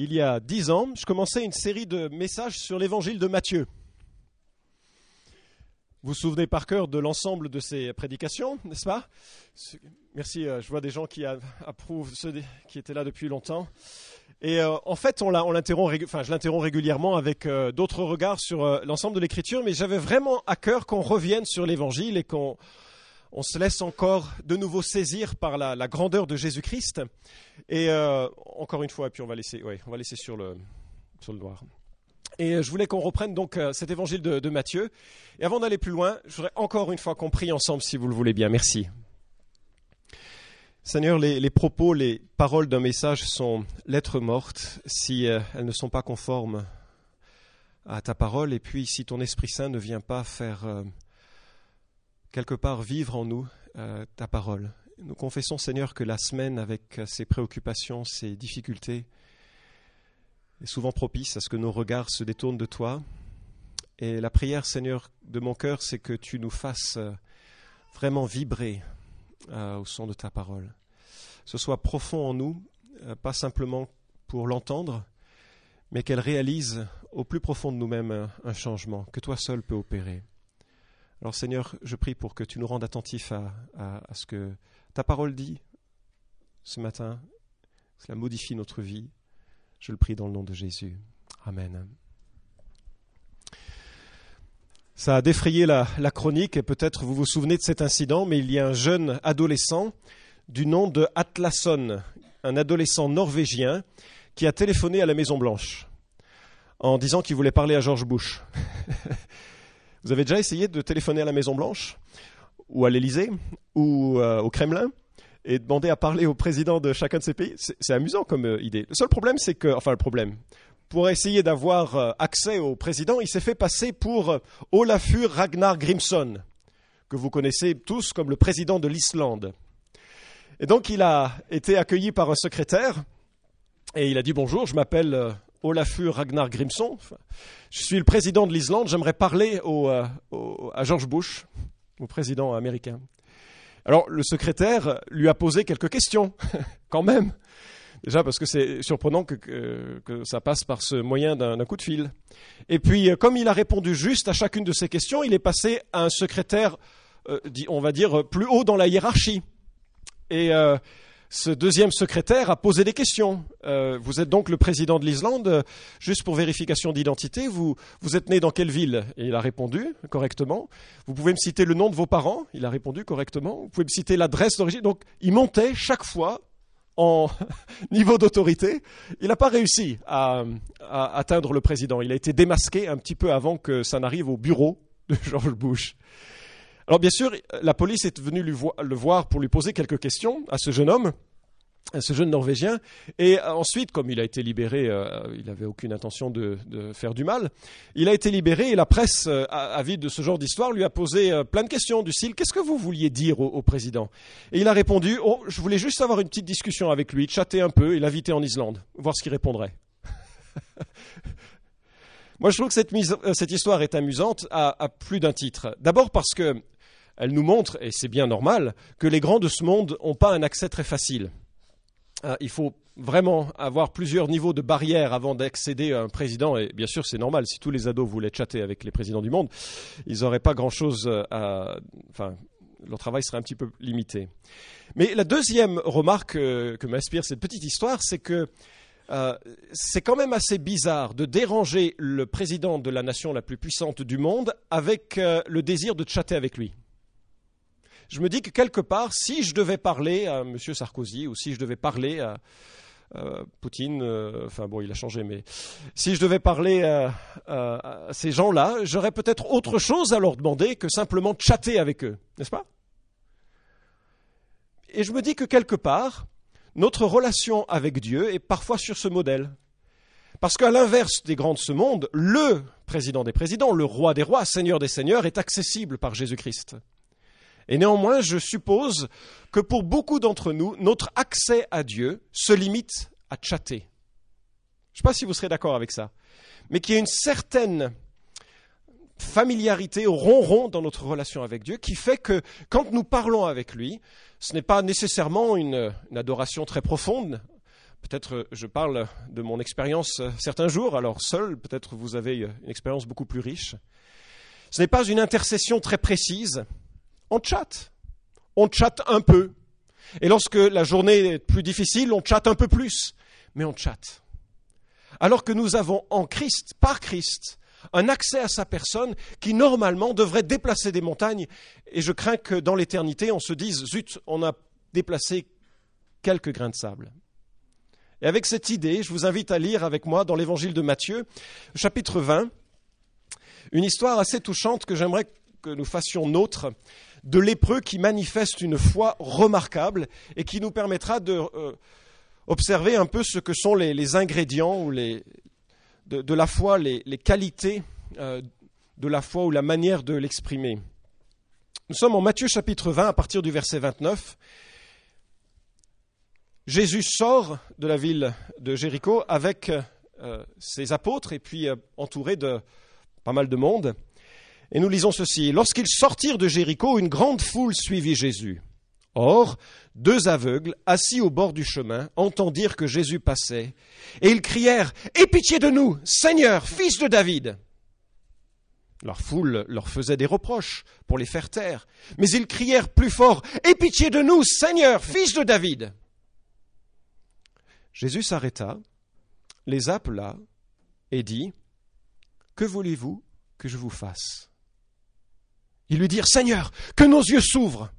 il y a dix ans, je commençais une série de messages sur l'évangile de Matthieu. Vous vous souvenez par cœur de l'ensemble de ces prédications, n'est-ce pas? Merci, euh, je vois des gens qui approuvent ceux qui étaient là depuis longtemps. Et euh, en fait, on l'interrompt, enfin, je l'interromps régulièrement avec euh, d'autres regards sur l'ensemble de l'écriture, mais j'avais vraiment à cœur qu'on revienne sur l'évangile et qu'on on se laisse encore de nouveau saisir par la, grandeur de Jésus-Christ. Et euh, encore une fois, et puis on va laisser, on va laisser sur le, sur le noir. Et euh, je voulais qu'on reprenne donc euh, cet évangile de, Matthieu. Et avant d'aller plus loin, je voudrais encore une fois qu'on prie ensemble, si vous le voulez bien. Merci. Seigneur, les propos, les paroles d'un message sont lettres mortes si elles ne sont pas conformes à ta parole. Et puis, si ton Esprit Saint ne vient pas faire quelque part vivre en nous euh, ta parole. Nous confessons, Seigneur, que la semaine, avec ses préoccupations, ses difficultés, est souvent propice à ce que nos regards se détournent de toi. Et la prière, Seigneur, de mon cœur, c'est que tu nous fasses euh, vraiment vibrer euh, au son de ta parole. Ce soit profond en nous, pas simplement pour l'entendre, mais qu'elle réalise au plus profond de nous-mêmes un changement que toi seul peux opérer. Alors Seigneur, je prie pour que tu nous rendes attentifs à, ce que ta parole dit ce matin. Cela modifie notre vie. Je le prie dans le nom de Jésus. Amen. Ça a défrayé la, chronique et peut-être vous vous souvenez de cet incident, mais il y a un jeune adolescent du nom de Atlason, un adolescent norvégien qui a téléphoné à la Maison Blanche en disant qu'il voulait parler à George Bush. Vous avez déjà essayé de téléphoner à la Maison Blanche ou à l'Élysée ou euh, au Kremlin et demander à parler au président de chacun de ces pays? C'est amusant comme euh, idée. Le seul problème, c'est que, enfin le problème, pour essayer d'avoir euh, accès au président, il s'est fait passer pour Olafur Ragnar Grimson, que vous connaissez tous comme le président de l'Islande. Et donc il a été accueilli par un secrétaire et il a dit bonjour, je m'appelle Olafur Ragnar Grimson. Je suis le président de l'Islande. J'aimerais parler euh, à George Bush, au président américain. Alors, le secrétaire lui a posé quelques questions, quand même. Déjà parce que c'est surprenant que, ça passe par ce moyen d'un coup de fil. Et puis, euh, comme il a répondu juste à chacune de ces questions, il est passé à un secrétaire, euh, on va dire, plus haut dans la hiérarchie. Et ce deuxième secrétaire a posé des questions. Euh, vous êtes donc le président de l'Islande, juste pour vérification d'identité, vous, êtes né dans quelle ville? Et il a répondu correctement. Vous pouvez me citer le nom de vos parents? Il a répondu correctement. Vous pouvez me citer l'adresse d'origine Donc il montait chaque fois en niveau d'autorité. Il n'a pas réussi à atteindre le président. Il a été démasqué un petit peu avant que ça n'arrive au bureau de George Bush. Alors bien sûr, la police est venue le voir pour lui poser quelques questions à ce jeune homme, à ce jeune Norvégien. Et ensuite, comme il a été libéré, euh, il n'avait aucune intention de, faire du mal, il a été libéré et la presse, euh, avide de ce genre d'histoire, lui a posé euh, plein de questions du style Qu'est-ce que vous vouliez dire au, président? Et il a répondu Oh, je voulais juste avoir une petite discussion avec lui, chatter un peu et l'inviter en Islande, voir ce qu'il répondrait. Moi, je trouve que cette, histoire est amusante à plus d'un titre. D'abord parce que elle nous montre, et c'est bien normal, que les grands de ce monde n'ont pas un accès très facile. Euh, il faut vraiment avoir plusieurs niveaux de barrières avant d'accéder à un président, et bien sûr c'est normal, si tous les ados voulaient chatter avec les présidents du monde, ils n'auraient pas grand-chose à... Enfin, leur travail serait un petit peu limité. Mais la deuxième remarque que m'inspire cette petite histoire, c'est que euh, c'est quand même assez bizarre de déranger le président de la nation la plus puissante du monde avec euh, le désir de chatter avec lui je me dis que quelque part, si je devais parler à M. Sarkozy ou si je devais parler à Poutine, euh, enfin bon, il a changé, mais si je devais parler à, ces gens-là, j'aurais peut-être autre chose à leur demander que simplement chatter avec eux, n'est-ce pas? Et je me dis que quelque part, notre relation avec Dieu est parfois sur ce modèle. Parce qu'à l'inverse des grands de ce monde, le président des présidents, le roi des rois, seigneur des seigneurs, est accessible par Jésus-Christ. Et néanmoins, je suppose que pour beaucoup d'entre nous, notre accès à Dieu se limite à chatter. Je ne sais pas si vous serez d'accord avec ça, mais qu'il y a une certaine familiarité au ronron dans notre relation avec Dieu qui fait que quand nous parlons avec lui, ce n'est pas nécessairement une, adoration très profonde. Peut-être je parle de mon expérience certains jours, alors seul, peut-être vous avez une expérience beaucoup plus riche. Ce n'est pas une intercession très précise. On chatte. On chatte un peu. Et lorsque la journée est plus difficile, on chatte un peu plus. Mais on chatte. Alors que nous avons en Christ, par Christ, un accès à sa personne qui normalement devrait déplacer des montagnes. Et je crains que dans l'éternité, on se dise, zut, on a déplacé quelques grains de sable. Et avec cette idée, je vous invite à lire avec moi dans l'évangile de Matthieu, chapitre 20, une histoire assez touchante que j'aimerais que nous fassions nôtre de lépreux qui manifeste une foi remarquable et qui nous permettra de euh, observer un peu ce que sont les, ingrédients ou les, de, la foi, les, qualités euh, de la foi ou la manière de l'exprimer. Nous sommes en Matthieu chapitre 20 à partir du verset 29. Jésus sort de la ville de Jéricho avec euh, ses apôtres et puis entouré de pas mal de monde. Et nous lisons ceci. Lorsqu'ils sortirent de Jéricho, une grande foule suivit Jésus. Or, deux aveugles, assis au bord du chemin, entendirent que Jésus passait, et ils crièrent Aie pitié de nous, Seigneur, fils de David. Leur foule leur faisait des reproches pour les faire taire, mais ils crièrent plus fort Aie pitié de nous, Seigneur, fils de David. Jésus s'arrêta, les appela et dit que voulez-vous que je vous fasse? Ils lui dirent, Seigneur, que nos yeux s'ouvrent.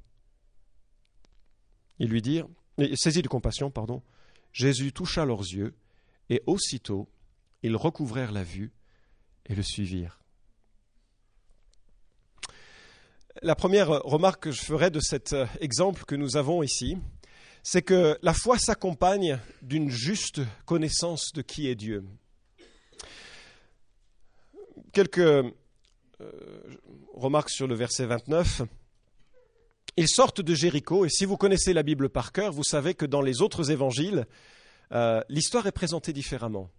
Ils lui dirent, saisis de compassion, pardon, Jésus toucha leurs yeux, et aussitôt ils recouvrèrent la vue et le suivirent. La première remarque que je ferai de cet euh, exemple que nous avons ici, c'est que la foi s'accompagne d'une juste connaissance de qui est Dieu quelques euh, remarques sur le verset 29. Ils sortent de Jéricho, et si vous connaissez la Bible par cœur, vous savez que dans les autres évangiles, euh, l'histoire est présentée différemment.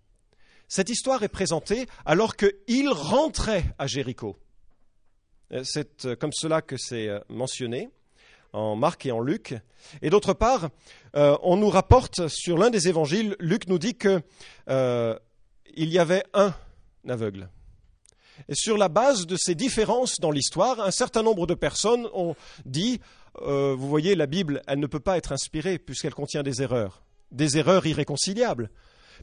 Cette histoire est présentée alors qu'ils rentraient à Jéricho. Euh, c'est comme cela que c'est mentionné en Marc et en Luc. Et d'autre part, on nous rapporte sur l'un des évangiles, Luc nous dit qu'il y avait un aveugle. Et sur la base de ces différences dans l'histoire, un certain nombre de personnes ont dit, euh, vous voyez, la Bible, elle ne peut pas être inspirée puisqu'elle contient des erreurs, des erreurs irréconciliables.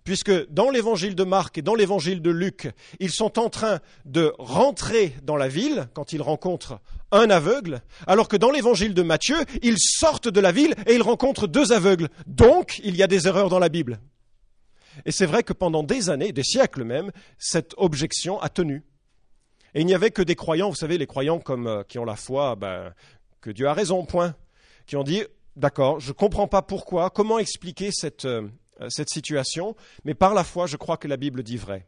Puisque dans l'évangile de Marc et dans l'évangile de Luc, ils sont en train de rentrer dans la ville quand ils rencontrent un aveugle, alors que dans l'évangile de Matthieu, ils sortent de la ville et ils rencontrent deux aveugles. Donc, il y a des erreurs dans la Bible. Et c'est vrai que pendant des années, des siècles même, cette objection a tenu. Et il n'y avait que des croyants, vous savez, les croyants euh, qui ont la foi, ben, que Dieu a raison, point. Qui ont dit, d'accord, je ne comprends pas pourquoi, comment expliquer cette, euh, cette situation, mais par la foi, je crois que la Bible dit vrai.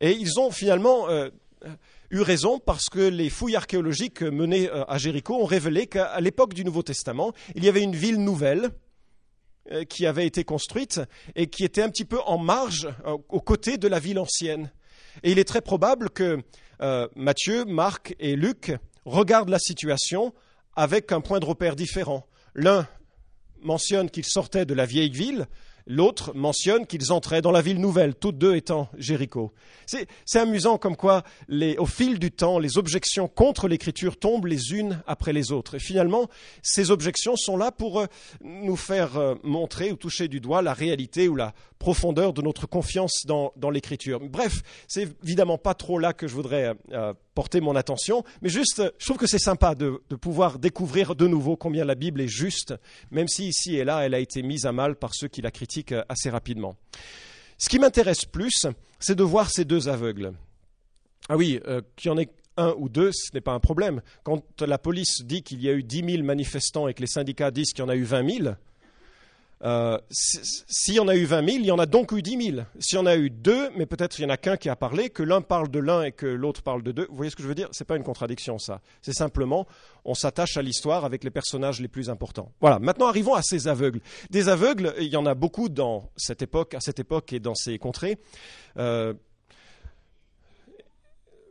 Et ils ont finalement euh, eu raison parce que les fouilles archéologiques menées à Jéricho ont révélé qu'à l'époque du Nouveau Testament, il y avait une ville nouvelle qui avait été construite et qui était un petit peu en marge, aux côtés de la ville ancienne. Et il est très probable que euh, Matthieu, Marc et Luc regardent la situation avec un point de repère différent. L'un mentionne qu'ils sortaient de la vieille ville, L'autre mentionne qu'ils entraient dans la ville nouvelle, toutes deux étant Jéricho. C'est amusant comme quoi, au fil du temps, les objections contre l'écriture tombent les unes après les autres. Et finalement, ces objections sont là pour euh, nous faire euh, montrer ou toucher du doigt la réalité ou la profondeur de notre confiance dans, l'écriture. Bref, c'est évidemment pas trop là que je voudrais euh, porter mon attention, mais juste, je trouve que c'est sympa de, de, pouvoir découvrir de nouveau combien la Bible est juste, même si ici et là, elle a été mise à mal par ceux qui la critiquent assez rapidement. Ce qui m'intéresse plus, c'est de voir ces deux aveugles. Ah oui, euh, qu'il y en ait un ou deux, ce n'est pas un problème. Quand la police dit qu'il y a eu 10 000 manifestants et que les syndicats disent qu'il y en a eu 20 000, euh, S'il y en a eu 20 000, il y en a donc eu 10 000. S'il y en a eu deux, mais peut-être il y en a qu'un qui a parlé, que l'un parle de l'un et que l'autre parle de deux, vous voyez ce que je veux dire? Ce n'est pas une contradiction, ça. C'est simplement, on s'attache à l'histoire avec les personnages les plus importants. Voilà, maintenant arrivons à ces aveugles. Des aveugles, il y en a beaucoup dans cette époque, à cette époque et dans ces contrées. Euh,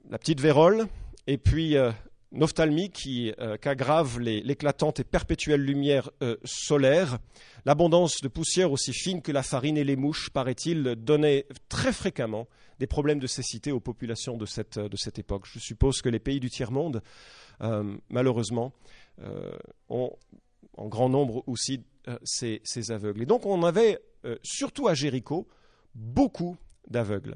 la petite vérole, et puis euh, Nophthalmie qui euh, qu'aggrave l'éclatante et perpétuelle lumière euh, solaire. L'abondance de poussière aussi fine que la farine et les mouches, paraît-il, donnait très fréquemment des problèmes de cécité aux populations de cette, cette époque. Je suppose que les pays du tiers-monde, euh, malheureusement, ont en grand nombre aussi ces, ces, aveugles. Et donc on avait, surtout à Jéricho, beaucoup d'aveugles.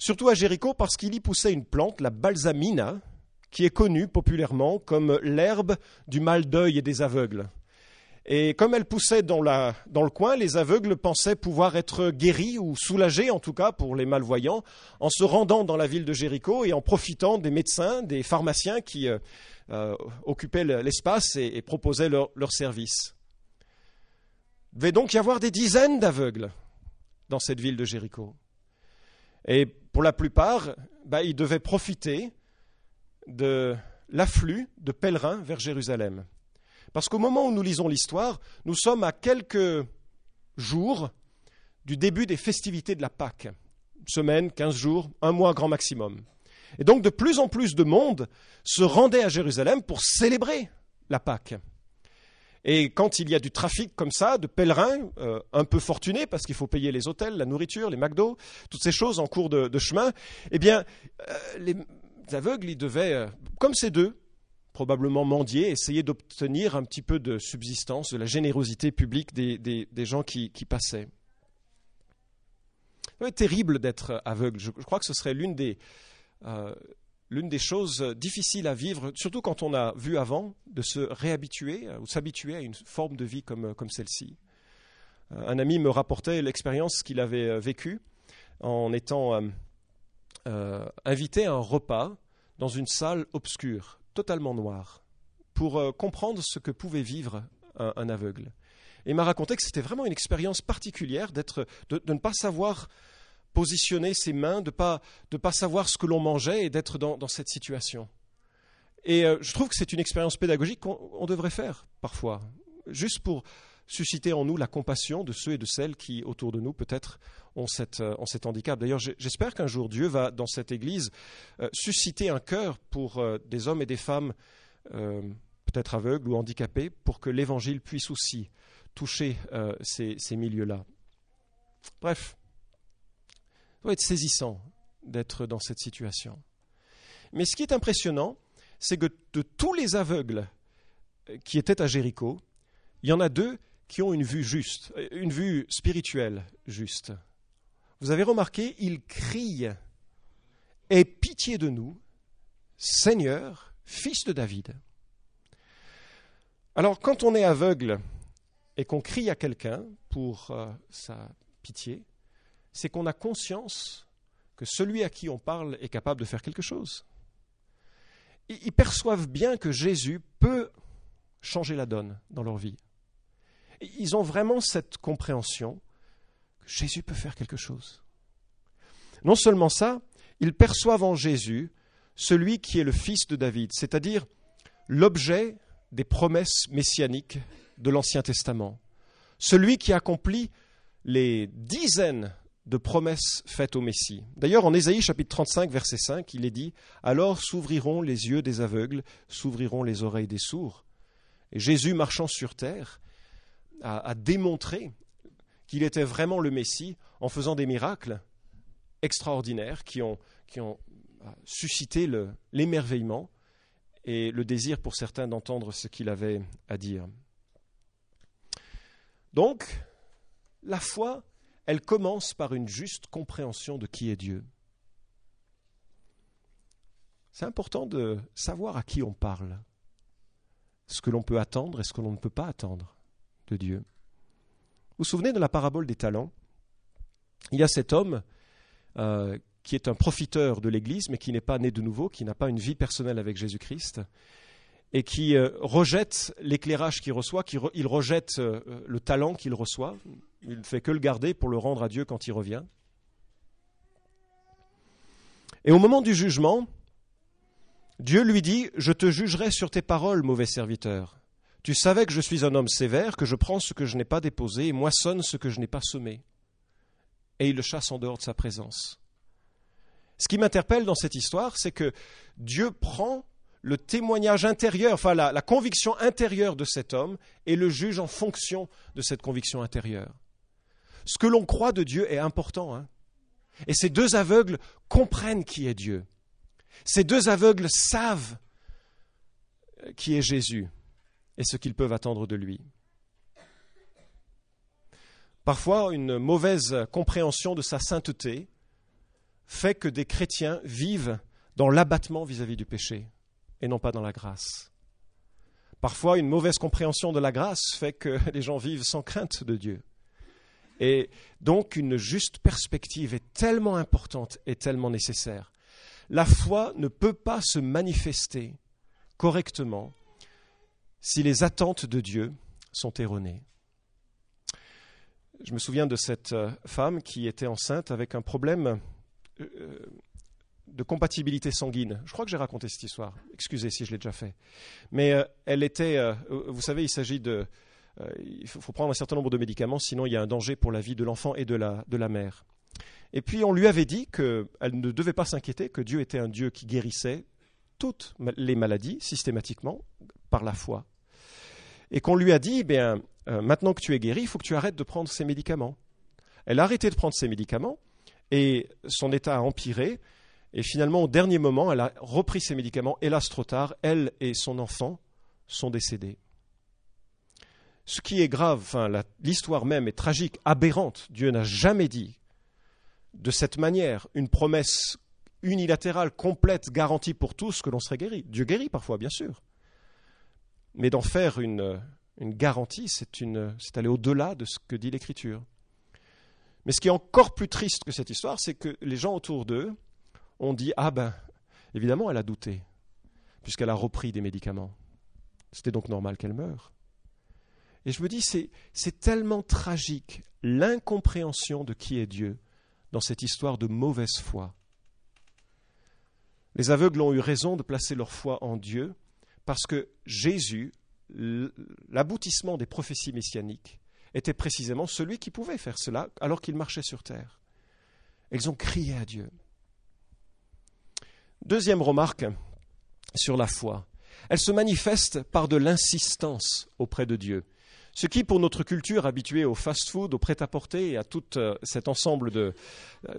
Surtout à Jéricho parce qu'il y poussait une plante, la balsamina, qui est connue populairement comme l'herbe du mal d'œil et des aveugles. Et comme elle poussait dans, le coin, les aveugles pensaient pouvoir être guéris ou soulagés, en tout cas pour les malvoyants, en se rendant dans la ville de Jéricho et en profitant des médecins, des pharmaciens qui euh, euh, occupaient l'espace et, proposaient leurs leur services. Il devait donc y avoir des dizaines d'aveugles dans cette ville de Jéricho. Et pour la plupart, bah, ils devaient profiter de l'afflux de pèlerins vers Jérusalem. Parce qu'au moment où nous lisons l'histoire, nous sommes à quelques jours du début des festivités de la Pâque. Une semaine, quinze jours, un mois grand maximum. Et donc de plus en plus de monde se rendait à Jérusalem pour célébrer la Pâque. Et quand il y a du trafic comme ça, de pèlerins euh, un peu fortunés, parce qu'il faut payer les hôtels, la nourriture, les McDo, toutes ces choses en cours de, chemin, eh bien, euh, les aveugles, ils devaient, euh, comme ces deux, probablement mendier, essayer d'obtenir un petit peu de subsistance, de la générosité publique des, gens qui, passaient. C'est terrible d'être aveugle. Je, crois que ce serait l'une des, l'une des choses difficiles à vivre, surtout quand on a vu avant, de se réhabituer euh, ou s'habituer à une forme de vie comme, celle-ci. Euh, un ami me rapportait l'expérience qu'il avait euh, vécue en étant invité à un repas dans une salle obscure, totalement noire, pour comprendre ce que pouvait vivre un, aveugle. Et m'a raconté que c'était vraiment une expérience particulière d'être, de, ne pas savoir positionner ses mains, de ne pas, de pas savoir ce que l'on mangeait et d'être dans, cette situation. Et euh, je trouve que c'est une expérience pédagogique qu'on devrait faire parfois, juste pour susciter en nous la compassion de ceux et de celles qui, autour de nous, peut-être, ont, cette, euh, ont cet handicap. D'ailleurs, j'espère qu'un jour Dieu va, dans cette Église, euh, susciter un cœur pour des hommes et des femmes, peut-être aveugles ou handicapés, pour que l'Évangile puisse aussi toucher ces, milieux-là. Bref, doit être saisissant d'être dans cette situation. Mais ce qui est impressionnant, c'est que de tous les aveugles qui étaient à Jéricho, il y en a deux qui ont une vue juste, une vue spirituelle juste. Vous avez remarqué, ils crient Aie pitié de nous, Seigneur, fils de David. Alors, quand on est aveugle et qu'on crie à quelqu'un pour euh, sa pitié, c'est qu'on a conscience que celui à qui on parle est capable de faire quelque chose. Ils perçoivent bien que Jésus peut changer la donne dans leur vie. Ils ont vraiment cette compréhension que Jésus peut faire quelque chose. Non seulement ça, ils perçoivent en Jésus celui qui est le fils de David, c'est-à-dire l'objet des promesses messianiques de l'Ancien Testament, celui qui accomplit les dizaines de promesses faites au Messie. D'ailleurs, en Ésaïe chapitre 35, verset 5, il est dit Alors s'ouvriront les yeux des aveugles, s'ouvriront les oreilles des sourds. Et Jésus, marchant sur terre, a, démontré qu'il était vraiment le Messie en faisant des miracles extraordinaires qui ont, qui ont euh, suscité l'émerveillement et le désir pour certains d'entendre ce qu'il avait à dire. Donc, la foi elle commence par une juste compréhension de qui est Dieu. C'est important de savoir à qui on parle, ce que l'on peut attendre et ce que l'on ne peut pas attendre de Dieu. Vous vous souvenez de la parabole des talents? Il y a cet homme euh, qui est un profiteur de l'Église, mais qui n'est pas né de nouveau, qui n'a pas une vie personnelle avec Jésus-Christ, et qui euh, rejette l'éclairage qu'il reçoit, il rejette euh, le talent qu'il reçoit, il ne fait que le garder pour le rendre à Dieu quand il revient. Et au moment du jugement, Dieu lui dit, Je te jugerai sur tes paroles, mauvais serviteur. Tu savais que je suis un homme sévère, que je prends ce que je n'ai pas déposé et moissonne ce que je n'ai pas semé. Et il le chasse en dehors de sa présence. Ce qui m'interpelle dans cette histoire, c'est que Dieu prend le témoignage intérieur, enfin la, conviction intérieure de cet homme, et le juge en fonction de cette conviction intérieure. Ce que l'on croit de Dieu est important. Hein. et ces deux aveugles comprennent qui est Dieu. Ces deux aveugles savent qui est Jésus et ce qu'ils peuvent attendre de lui. Parfois, une mauvaise compréhension de sa sainteté fait que des chrétiens vivent dans l'abattement vis-à-vis du péché et non pas dans la grâce. Parfois, une mauvaise compréhension de la grâce fait que les gens vivent sans crainte de Dieu. Et donc, une juste perspective est tellement importante et tellement nécessaire. La foi ne peut pas se manifester correctement si les attentes de Dieu sont erronées. Je me souviens de cette euh, femme qui était enceinte avec un problème euh, de compatibilité sanguine. Je crois que j'ai raconté cette histoire. Excusez si je l'ai déjà fait. Mais euh, elle était, vous savez, il s'agit de, il faut, prendre un certain nombre de médicaments, sinon il y a un danger pour la vie de l'enfant et de la, de la mère. Et puis on lui avait dit qu'elle ne devait pas s'inquiéter, que Dieu était un Dieu qui guérissait toutes les maladies systématiquement par la foi. Et qu'on lui a dit, eh bien, maintenant que tu es guéri, il faut que tu arrêtes de prendre ces médicaments. Elle a arrêté de prendre ces médicaments et son état a empiré. Et finalement, au dernier moment, elle a repris ses médicaments. Hélas, trop tard, elle et son enfant sont décédés. Ce qui est grave, enfin, l'histoire même est tragique, aberrante. Dieu n'a jamais dit de cette manière une promesse unilatérale, complète, garantie pour tous que l'on serait guéri. Dieu guérit parfois, bien sûr. Mais d'en faire une, garantie, c'est aller au-delà de ce que dit l'Écriture. Mais ce qui est encore plus triste que cette histoire, c'est que les gens autour d'eux on dit Ah ben, évidemment, elle a douté, puisqu'elle a repris des médicaments. C'était donc normal qu'elle meure. Et je me dis, c'est tellement tragique l'incompréhension de qui est Dieu dans cette histoire de mauvaise foi. Les aveugles ont eu raison de placer leur foi en Dieu parce que Jésus, l'aboutissement des prophéties messianiques, était précisément celui qui pouvait faire cela alors qu'il marchait sur terre. Ils ont crié à Dieu. Deuxième remarque sur la foi. Elle se manifeste par de l'insistance auprès de Dieu. Ce qui, pour notre culture habituée au fast-food, au prêt-à-porter et à tout euh, cet ensemble de,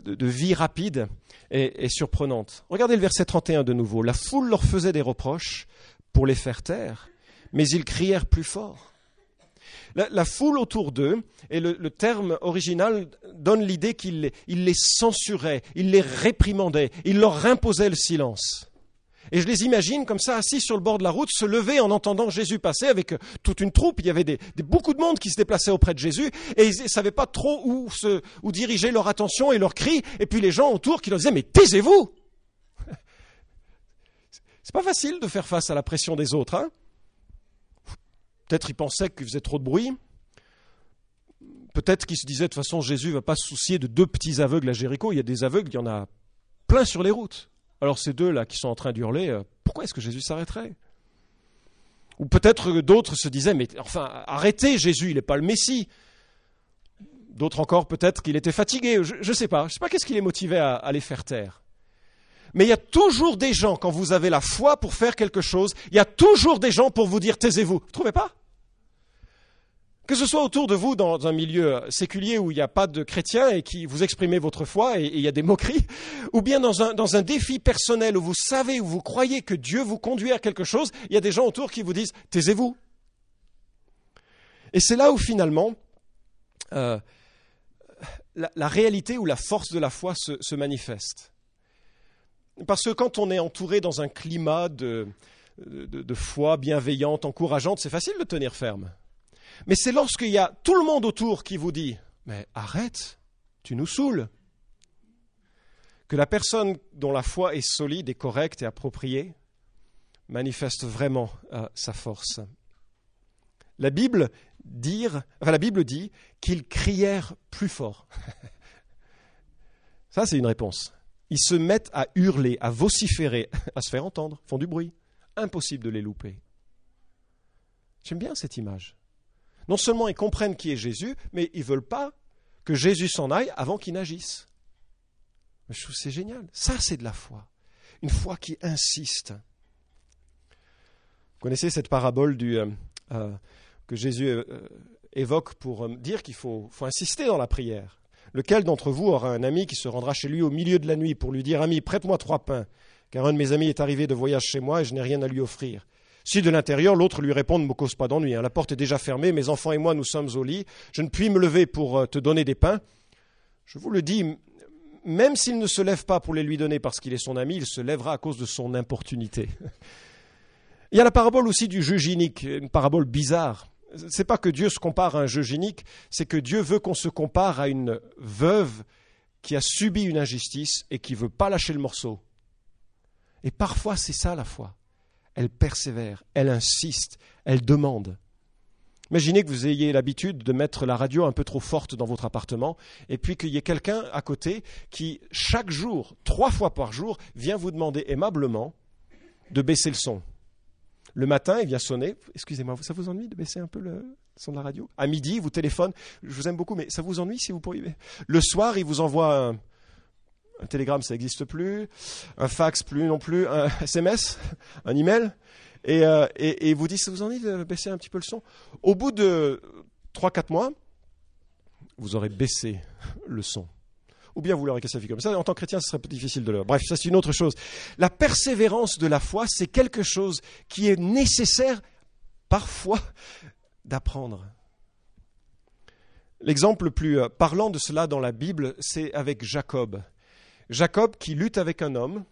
vie rapide, est, surprenante. Regardez le verset 31 de nouveau. La foule leur faisait des reproches pour les faire taire, mais ils crièrent plus fort. La, foule autour d'eux, et le, terme original donne l'idée qu'il les censurait, il les réprimandait, il leur imposait le silence. Et je les imagine comme ça, assis sur le bord de la route, se lever en entendant Jésus passer avec euh, toute une troupe. Il y avait beaucoup de monde qui se déplaçait auprès de Jésus et ils ne savaient pas trop où diriger leur attention et leurs cris. Et puis les gens autour qui leur disaient Mais taisez-vous C'est pas facile de faire face à la pression des autres. Hein? Peut-être ils pensaient qu'ils faisaient trop de bruit. Peut-être qu'ils se disaient de toute façon Jésus ne va pas se soucier de deux petits aveugles à Jéricho. Il y a des aveugles, il y en a plein sur les routes. Alors ces deux-là qui sont en train d'hurler, euh, pourquoi est-ce que Jésus s'arrêterait? Ou peut-être d'autres se disaient, mais enfin, arrêtez Jésus, il n'est pas le Messie. D'autres encore, peut-être qu'il était fatigué, je ne sais pas. Je ne sais pas qu'est-ce qui les motivait à, à les faire taire. Mais il y a toujours des gens, quand vous avez la foi pour faire quelque chose, il y a toujours des gens pour vous dire taisez-vous. Vous ne trouvez pas? Que ce soit autour de vous dans un milieu séculier où il n'y a pas de chrétiens et qui vous exprimez votre foi et, il y a des moqueries, ou bien dans un, défi personnel où vous savez, où vous croyez que Dieu vous conduit à quelque chose, il y a des gens autour qui vous disent taisez-vous. Et c'est là où finalement euh, la, réalité ou la force de la foi se, manifeste. Parce que quand on est entouré dans un climat de, de foi bienveillante, encourageante, c'est facile de tenir ferme. Mais c'est lorsqu'il y a tout le monde autour qui vous dit Mais arrête, tu nous saoules que la personne dont la foi est solide et correcte et appropriée manifeste vraiment euh, sa force. La Bible, dire, la Bible dit qu'ils crièrent plus fort. Ça, c'est une réponse. Ils se mettent à hurler, à vociférer, à se faire entendre, font du bruit. Impossible de les louper. J'aime bien cette image non seulement ils comprennent qui est Jésus, mais ils ne veulent pas que Jésus s'en aille avant qu'il n'agisse. Je trouve c'est génial. Ça, c'est de la foi. Une foi qui insiste. Vous connaissez cette parabole du, que Jésus évoque pour dire qu'il faut, faut insister dans la prière. Lequel d'entre vous aura un ami qui se rendra chez lui au milieu de la nuit pour lui dire Ami, prête-moi trois pains, car un de mes amis est arrivé de voyage chez moi et je n'ai rien à lui offrir si de l'intérieur, l'autre lui répond Ne me cause pas d'ennui, hein. la porte est déjà fermée, mes enfants et moi nous sommes au lit, je ne puis me lever pour euh, te donner des pains. Je vous le dis, même s'il ne se lève pas pour les lui donner parce qu'il est son ami, il se lèvera à cause de son importunité. Il y a la parabole aussi du jeu gynique, une parabole bizarre. C'est pas que Dieu se compare à un jeu gynique, c'est que Dieu veut qu'on se compare à une veuve qui a subi une injustice et qui veut pas lâcher le morceau. Et parfois, c'est ça la foi elle persévère, elle insiste, elle demande. Imaginez que vous ayez l'habitude de mettre la radio un peu trop forte dans votre appartement, et puis qu'il y ait quelqu'un à côté qui, chaque jour, trois fois par jour, vient vous demander aimablement de baisser le son. Le matin, il vient sonner. Excusez-moi, ça vous ennuie de baisser un peu le son de la radio? À midi, il vous téléphone. Je vous aime beaucoup, mais ça vous ennuie si vous pourriez. Le soir, il vous envoie un, un télégramme, ça n'existe plus. Un fax, plus non plus. Un SMS, un email. Et, euh, et, et vous dites, ça vous envie de baisser un petit peu le son? Au bout de 3-4 mois, vous aurez baissé le son. Ou bien vous l'aurez vie comme ça. En tant que chrétien, ce serait difficile de le. Bref, ça c'est une autre chose. La persévérance de la foi, c'est quelque chose qui est nécessaire parfois d'apprendre. L'exemple le plus euh, parlant de cela dans la Bible, c'est avec Jacob. Jacob qui lutte avec un homme,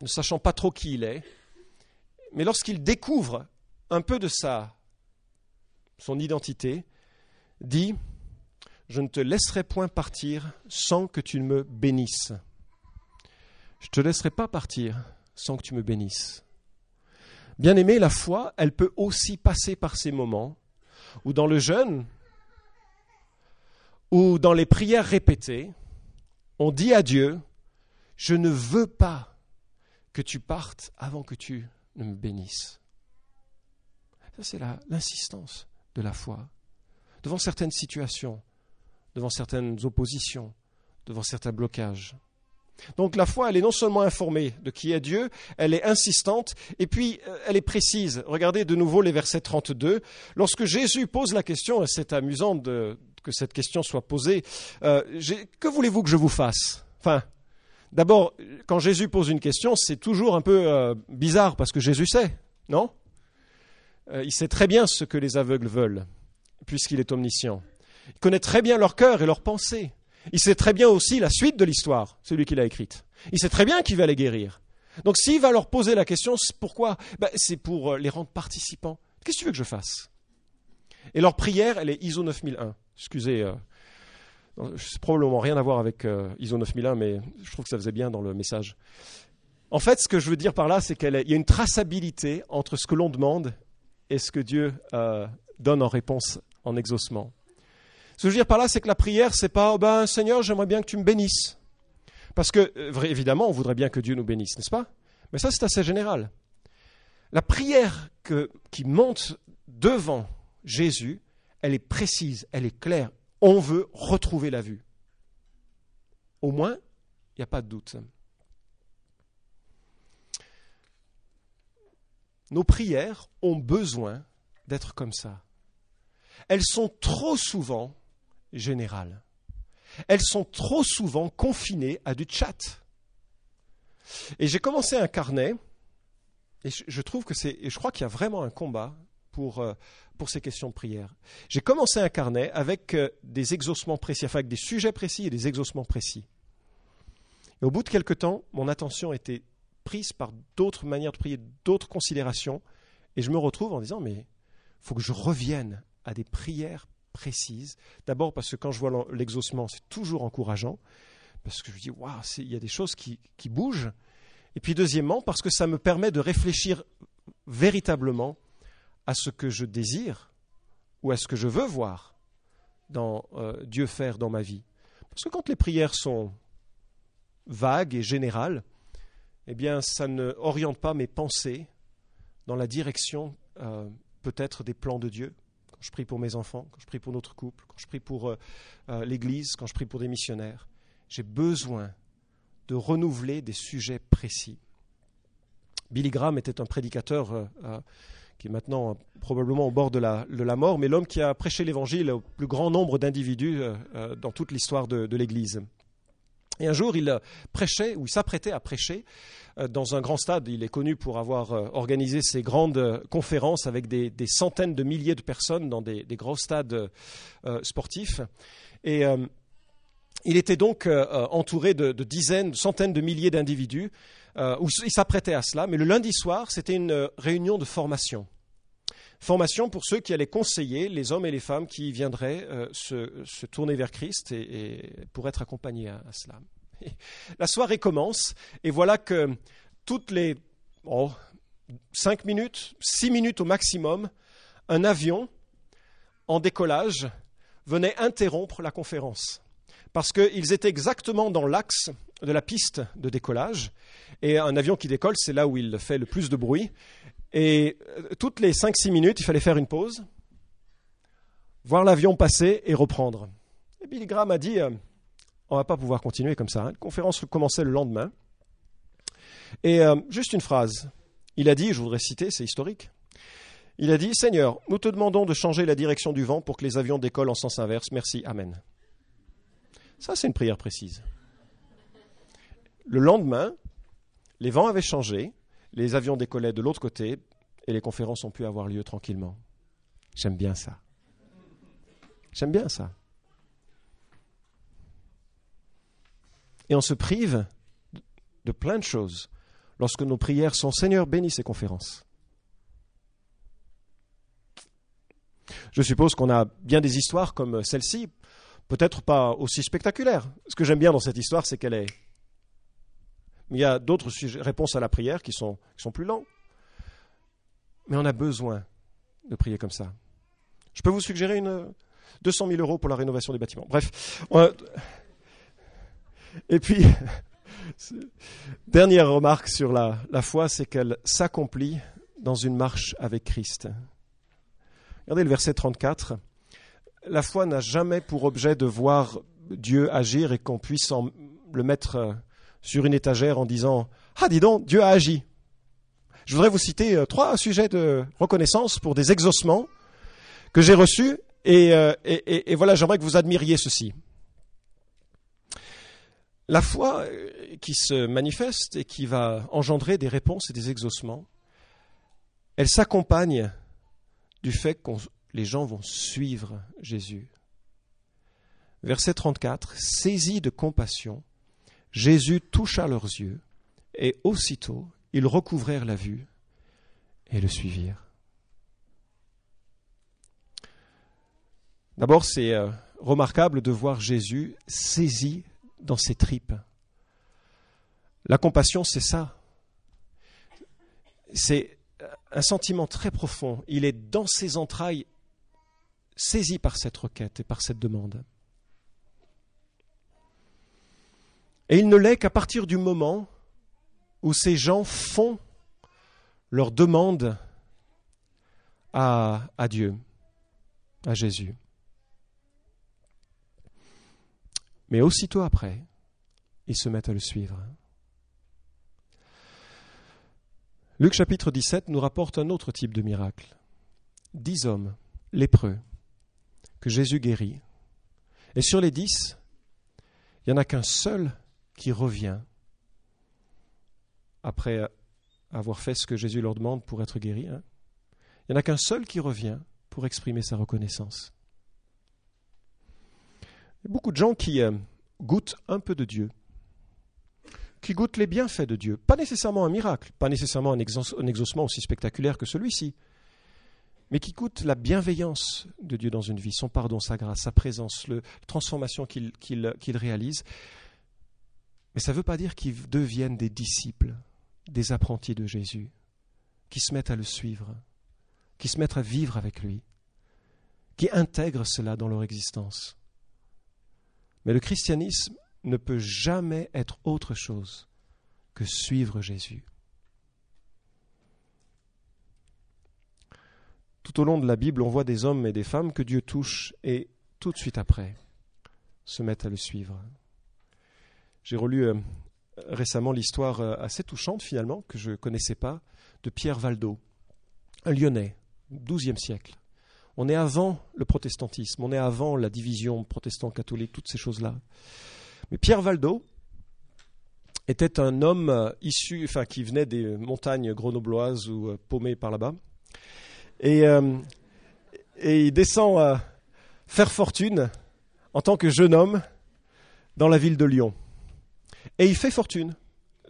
ne sachant pas trop qui il est, mais lorsqu'il découvre un peu de sa son identité, dit Je ne te laisserai point partir sans que tu me bénisses. Je ne te laisserai pas partir sans que tu me bénisses. Bien aimé, la foi, elle peut aussi passer par ces moments où dans le jeûne, ou dans les prières répétées, on dit à Dieu, je ne veux pas que tu partes avant que tu ne me bénisses. Ça, c'est l'insistance de la foi. Devant certaines situations, devant certaines oppositions, devant certains blocages. Donc la foi, elle est non seulement informée de qui est Dieu, elle est insistante et puis euh, elle est précise. Regardez de nouveau les versets 32. Lorsque Jésus pose la question, c'est amusant de, que cette question soit posée. Euh, que voulez-vous que je vous fasse? Enfin, d'abord, quand Jésus pose une question, c'est toujours un peu euh, bizarre parce que Jésus sait, non? Euh, Il sait très bien ce que les aveugles veulent, puisqu'il est omniscient. Il connaît très bien leur cœur et leurs pensées. Il sait très bien aussi la suite de l'histoire, celui qui l'a écrite. Il sait très bien qu'il va les guérir. Donc s'il va leur poser la question, pourquoi? Ben, C'est pour les rendre participants. Qu'est-ce que tu veux que je fasse? Et leur prière, elle est ISO 9001. Excusez, euh, c'est probablement rien à voir avec euh, ISO 9001, mais je trouve que ça faisait bien dans le message. En fait, ce que je veux dire par là, c'est qu'il y a une traçabilité entre ce que l'on demande et ce que Dieu euh, donne en réponse, en exaucement. Ce que je veux dire par là, c'est que la prière, c'est pas, oh ben Seigneur, j'aimerais bien que tu me bénisses. Parce que, évidemment, on voudrait bien que Dieu nous bénisse, n'est-ce pas? Mais ça, c'est assez général. La prière qui monte devant Jésus, elle est précise, elle est claire. On veut retrouver la vue. Au moins, il n'y a pas de doute. Nos prières ont besoin d'être comme ça. Elles sont trop souvent générales. Elles sont trop souvent confinées à du chat. Et j'ai commencé un carnet, et je trouve que c'est, et je crois qu'il y a vraiment un combat pour, euh, pour ces questions de prière. J'ai commencé un carnet avec euh, des exaucements précis, avec des sujets précis et des exaucements précis. Et au bout de quelque temps, mon attention était prise par d'autres manières de prier, d'autres considérations, et je me retrouve en disant, mais il faut que je revienne à des prières précises. D'abord parce que quand je vois l'exaucement, c'est toujours encourageant, parce que je me dis, waouh, il y a des choses qui bougent. Et puis deuxièmement, parce que ça me permet de réfléchir véritablement à ce que je désire ou à ce que je veux voir dans euh, Dieu faire dans ma vie. Parce que quand les prières sont vagues et générales, eh bien, ça ne oriente pas mes pensées dans la direction euh, peut-être des plans de Dieu. Quand je prie pour mes enfants, quand je prie pour notre couple, quand je prie pour euh, l'Église, quand je prie pour des missionnaires, j'ai besoin de renouveler des sujets précis. Billy Graham était un prédicateur qui est maintenant probablement au bord de la, mort, mais l'homme qui a prêché l'Évangile au plus grand nombre d'individus euh, dans toute l'histoire de, l'Église. Et un jour, il prêchait, ou il s'apprêtait à prêcher dans un grand stade. Il est connu pour avoir organisé ces grandes conférences avec des, centaines de milliers de personnes dans des, des gros stades sportifs. Et il était donc entouré de, de dizaines, de centaines de milliers d'individus euh, où il s'apprêtait à cela, mais le lundi soir, c'était une euh, réunion de formation. Formation pour ceux qui allaient conseiller les hommes et les femmes qui viendraient euh, se, tourner vers Christ et, pour être accompagnés à, cela. la soirée commence et voilà que toutes les oh, cinq minutes, six minutes au maximum, un avion en décollage venait interrompre la conférence parce qu'ils étaient exactement dans l'axe de la piste de décollage. Et un avion qui décolle, c'est là où il fait le plus de bruit. Et euh, toutes les 5-6 minutes, il fallait faire une pause, voir l'avion passer et reprendre. Et Billy Graham a dit, euh, on va pas pouvoir continuer comme ça. Hein. La conférence commençait le lendemain. Et euh, juste une phrase. Il a dit, je voudrais citer, c'est historique. Il a dit, Seigneur, nous te demandons de changer la direction du vent pour que les avions décollent en sens inverse. Merci, Amen. Ça, c'est une prière précise. Le lendemain, les vents avaient changé, les avions décollaient de l'autre côté et les conférences ont pu avoir lieu tranquillement. J'aime bien ça. J'aime bien ça. Et on se prive de plein de choses lorsque nos prières sont Seigneur, bénis ces conférences. Je suppose qu'on a bien des histoires comme celle-ci, peut-être pas aussi spectaculaires. Ce que j'aime bien dans cette histoire, c'est qu'elle est il y a d'autres réponses à la prière qui sont, qui sont plus lents. Mais on a besoin de prier comme ça. Je peux vous suggérer une 200 000 euros pour la rénovation des bâtiments. Bref. Et puis, dernière remarque sur la, la foi, c'est qu'elle s'accomplit dans une marche avec Christ. Regardez le verset 34. La foi n'a jamais pour objet de voir Dieu agir et qu'on puisse le mettre sur une étagère en disant Ah, dis donc, Dieu a agi. Je voudrais vous citer euh, trois sujets de reconnaissance pour des exaucements que j'ai reçus euh, et, et, voilà, j'aimerais que vous admiriez ceci. La foi euh, qui se manifeste et qui va engendrer des réponses et des exaucements, elle s'accompagne du fait que les gens vont suivre Jésus. Verset 34, saisi de compassion, Jésus toucha leurs yeux, et aussitôt ils recouvrèrent la vue et le suivirent. D'abord, c'est euh, remarquable de voir Jésus saisi dans ses tripes. La compassion, c'est ça. C'est un sentiment très profond. Il est dans ses entrailles saisi par cette requête et par cette demande. Et il ne l'est qu'à partir du moment où ces gens font leur demande à, Dieu, à Jésus. Mais aussitôt après, ils se mettent à le suivre. Luc chapitre 17 nous rapporte un autre type de miracle. Dix hommes lépreux que Jésus guérit. Et sur les dix, il n'y en a qu'un seul qui revient après avoir fait ce que Jésus leur demande pour être guéri. Hein. Il n'y en a qu'un seul qui revient pour exprimer sa reconnaissance. Beaucoup de gens qui euh, goûtent un peu de Dieu, qui goûtent les bienfaits de Dieu. Pas nécessairement un miracle, pas nécessairement un, exaucement aussi spectaculaire que celui-ci, mais qui goûtent la bienveillance de Dieu dans une vie, son pardon, sa grâce, sa présence, la transformation qu'il réalise. Mais ça ne veut pas dire qu'ils deviennent des disciples, des apprentis de Jésus, qui se mettent à le suivre, qui se mettent à vivre avec lui, qui intègrent cela dans leur existence. Mais le christianisme ne peut jamais être autre chose que suivre Jésus. Tout au long de la Bible, on voit des hommes et des femmes que Dieu touche et tout de suite après se mettent à le suivre. J'ai relu euh, récemment l'histoire assez touchante finalement, que je ne connaissais pas, de Pierre Valdo, un Lyonnais, XIIe siècle. On est avant le protestantisme, on est avant la division protestant-catholique, toutes ces choses-là. Mais Pierre Valdo était un homme euh, issu, enfin, qui venait des montagnes grenobloises ou euh, paumées par là-bas. Et, euh, et il descend à faire fortune en tant que jeune homme dans la ville de Lyon. Et il fait fortune.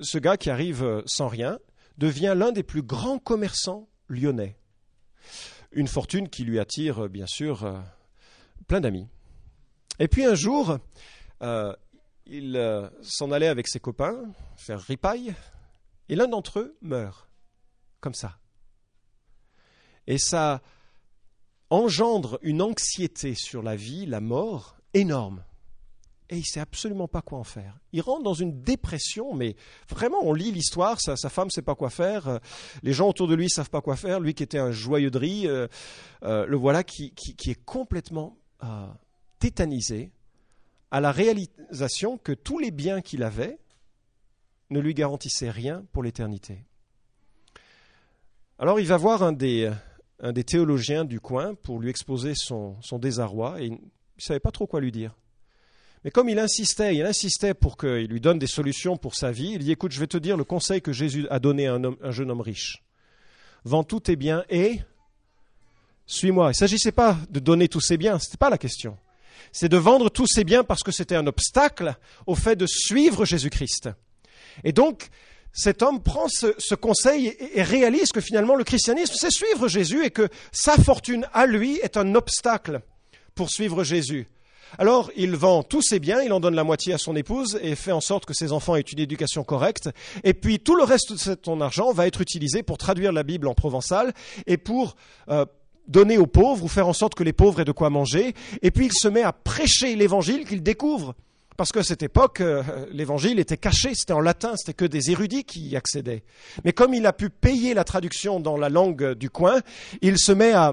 Ce gars qui arrive sans rien devient l'un des plus grands commerçants lyonnais une fortune qui lui attire, euh, bien sûr, euh, plein d'amis. Et puis un jour, euh, il s'en allait avec ses copains faire ripaille, et l'un d'entre eux meurt, comme ça. Et ça engendre une anxiété sur la vie, la mort, énorme et il ne sait absolument pas quoi en faire. Il rentre dans une dépression, mais vraiment, on lit l'histoire, sa, femme ne sait pas quoi faire, euh, les gens autour de lui ne savent pas quoi faire, lui qui était un joyeux de euh, euh, le voilà qui, est complètement tétanisé à la réalisation que tous les biens qu'il avait ne lui garantissaient rien pour l'éternité. Alors il va voir un des, un des théologiens du coin pour lui exposer son, son désarroi et il ne savait pas trop quoi lui dire. Mais comme il insistait, il insistait pour qu'il lui donne des solutions pour sa vie, il dit Écoute, je vais te dire le conseil que Jésus a donné à un, jeune homme riche. Vends tous tes biens et suis-moi. Il ne s'agissait pas de donner tous ses biens, ce n'était pas la question. C'est de vendre tous ses biens parce que c'était un obstacle au fait de suivre Jésus-Christ. Et donc, cet homme prend ce, conseil et, et, réalise que finalement le christianisme, c'est suivre Jésus et que sa fortune à lui est un obstacle pour suivre Jésus. Alors il vend tous ses biens, il en donne la moitié à son épouse et fait en sorte que ses enfants aient une éducation correcte. Et puis tout le reste de son argent va être utilisé pour traduire la Bible en provençal et pour euh, donner aux pauvres ou faire en sorte que les pauvres aient de quoi manger. Et puis il se met à prêcher l'évangile qu'il découvre. Parce qu'à cette époque, euh, l'évangile était caché, c'était en latin, c'était que des érudits qui y accédaient. Mais comme il a pu payer la traduction dans la langue du coin, il se met à,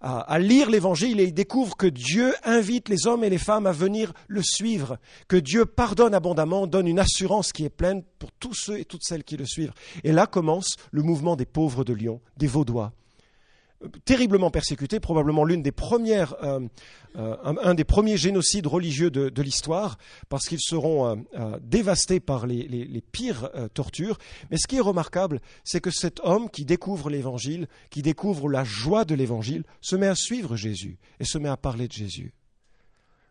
à lire l'évangile et il découvre que Dieu invite les hommes et les femmes à venir le suivre, que Dieu pardonne abondamment, donne une assurance qui est pleine pour tous ceux et toutes celles qui le suivent. Et là commence le mouvement des pauvres de Lyon, des Vaudois terriblement persécuté, probablement l'une des premières, euh, euh, un, des premiers génocides religieux de, l'histoire, parce qu'ils seront euh, dévastés par les, pires tortures. Mais ce qui est remarquable, c'est que cet homme qui découvre l'Évangile, qui découvre la joie de l'Évangile, se met à suivre Jésus et se met à parler de Jésus.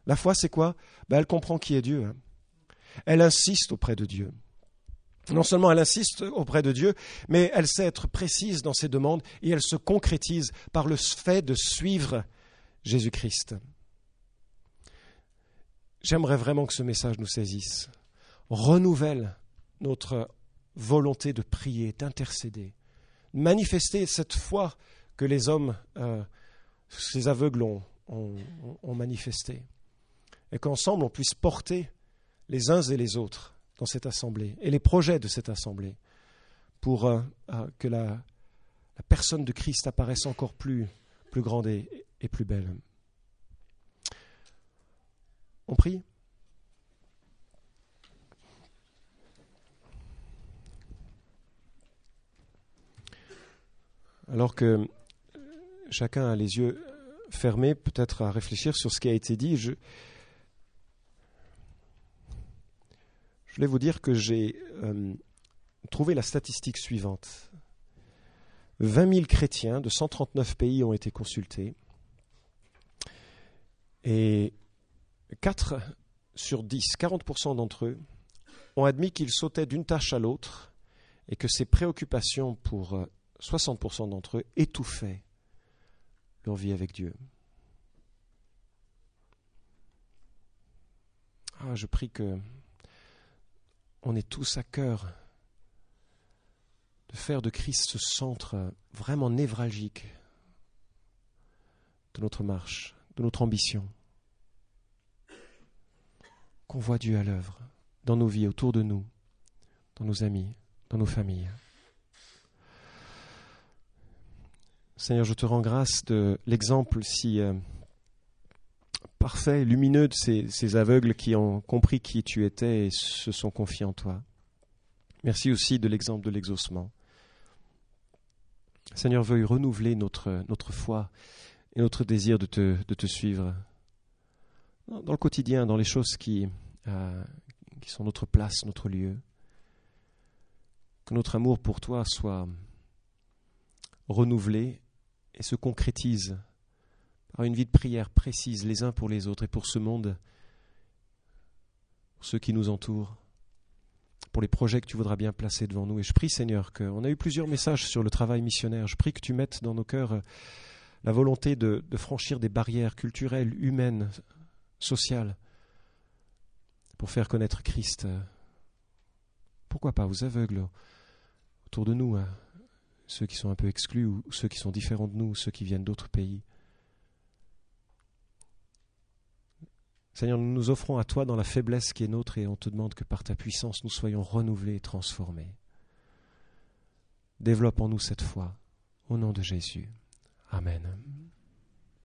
La foi, c'est quoi? Ben, Elle comprend qui est Dieu. Hein. Elle insiste auprès de Dieu. Non seulement elle insiste auprès de Dieu, mais elle sait être précise dans ses demandes et elle se concrétise par le fait de suivre Jésus-Christ. J'aimerais vraiment que ce message nous saisisse, renouvelle notre volonté de prier, d'intercéder, manifester cette foi que les hommes, euh, ces aveugles ont, ont manifestée, et qu'ensemble on puisse porter les uns et les autres dans cette assemblée et les projets de cette assemblée pour euh, euh, que la, personne de Christ apparaisse encore plus, plus grande et, et plus belle. On prie Alors que chacun a les yeux fermés, peut-être à réfléchir sur ce qui a été dit, je, Je voulais vous dire que j'ai euh, trouvé la statistique suivante. 20 000 chrétiens de 139 pays ont été consultés et 4 sur 10, 40% d'entre eux, ont admis qu'ils sautaient d'une tâche à l'autre et que ces préoccupations pour 60% euh, d'entre eux étouffaient leur vie avec Dieu. Ah, je prie que on est tous à cœur de faire de Christ ce centre vraiment névralgique de notre marche, de notre ambition. Qu'on voit Dieu à l'œuvre dans nos vies, autour de nous, dans nos amis, dans nos familles. Seigneur, je te rends grâce de l'exemple si euh, parfait, lumineux de ces, aveugles qui ont compris qui tu étais et se sont confiés en toi. Merci aussi de l'exemple de l'exaucement. Seigneur, veuille renouveler notre, foi et notre désir de te, suivre dans le quotidien, dans les choses euh, qui sont notre place, notre lieu. Que notre amour pour toi soit renouvelé et se concrétise par une vie de prière précise les uns pour les autres et pour ce monde, pour ceux qui nous entourent, pour les projets que tu voudras bien placer devant nous. Et je prie, Seigneur, qu'on a eu plusieurs messages sur le travail missionnaire. Je prie que tu mettes dans nos cœurs euh, la volonté de, franchir des barrières culturelles, humaines, sociales, pour faire connaître Christ. Pourquoi pas aux aveugles autour de nous, hein, ceux qui sont un peu exclus ou ceux qui sont différents de nous, ceux qui viennent d'autres pays. Seigneur, nous nous offrons à toi dans la faiblesse qui est nôtre et on te demande que par ta puissance nous soyons renouvelés et transformés. Développe en nous cette foi. Au nom de Jésus. Amen.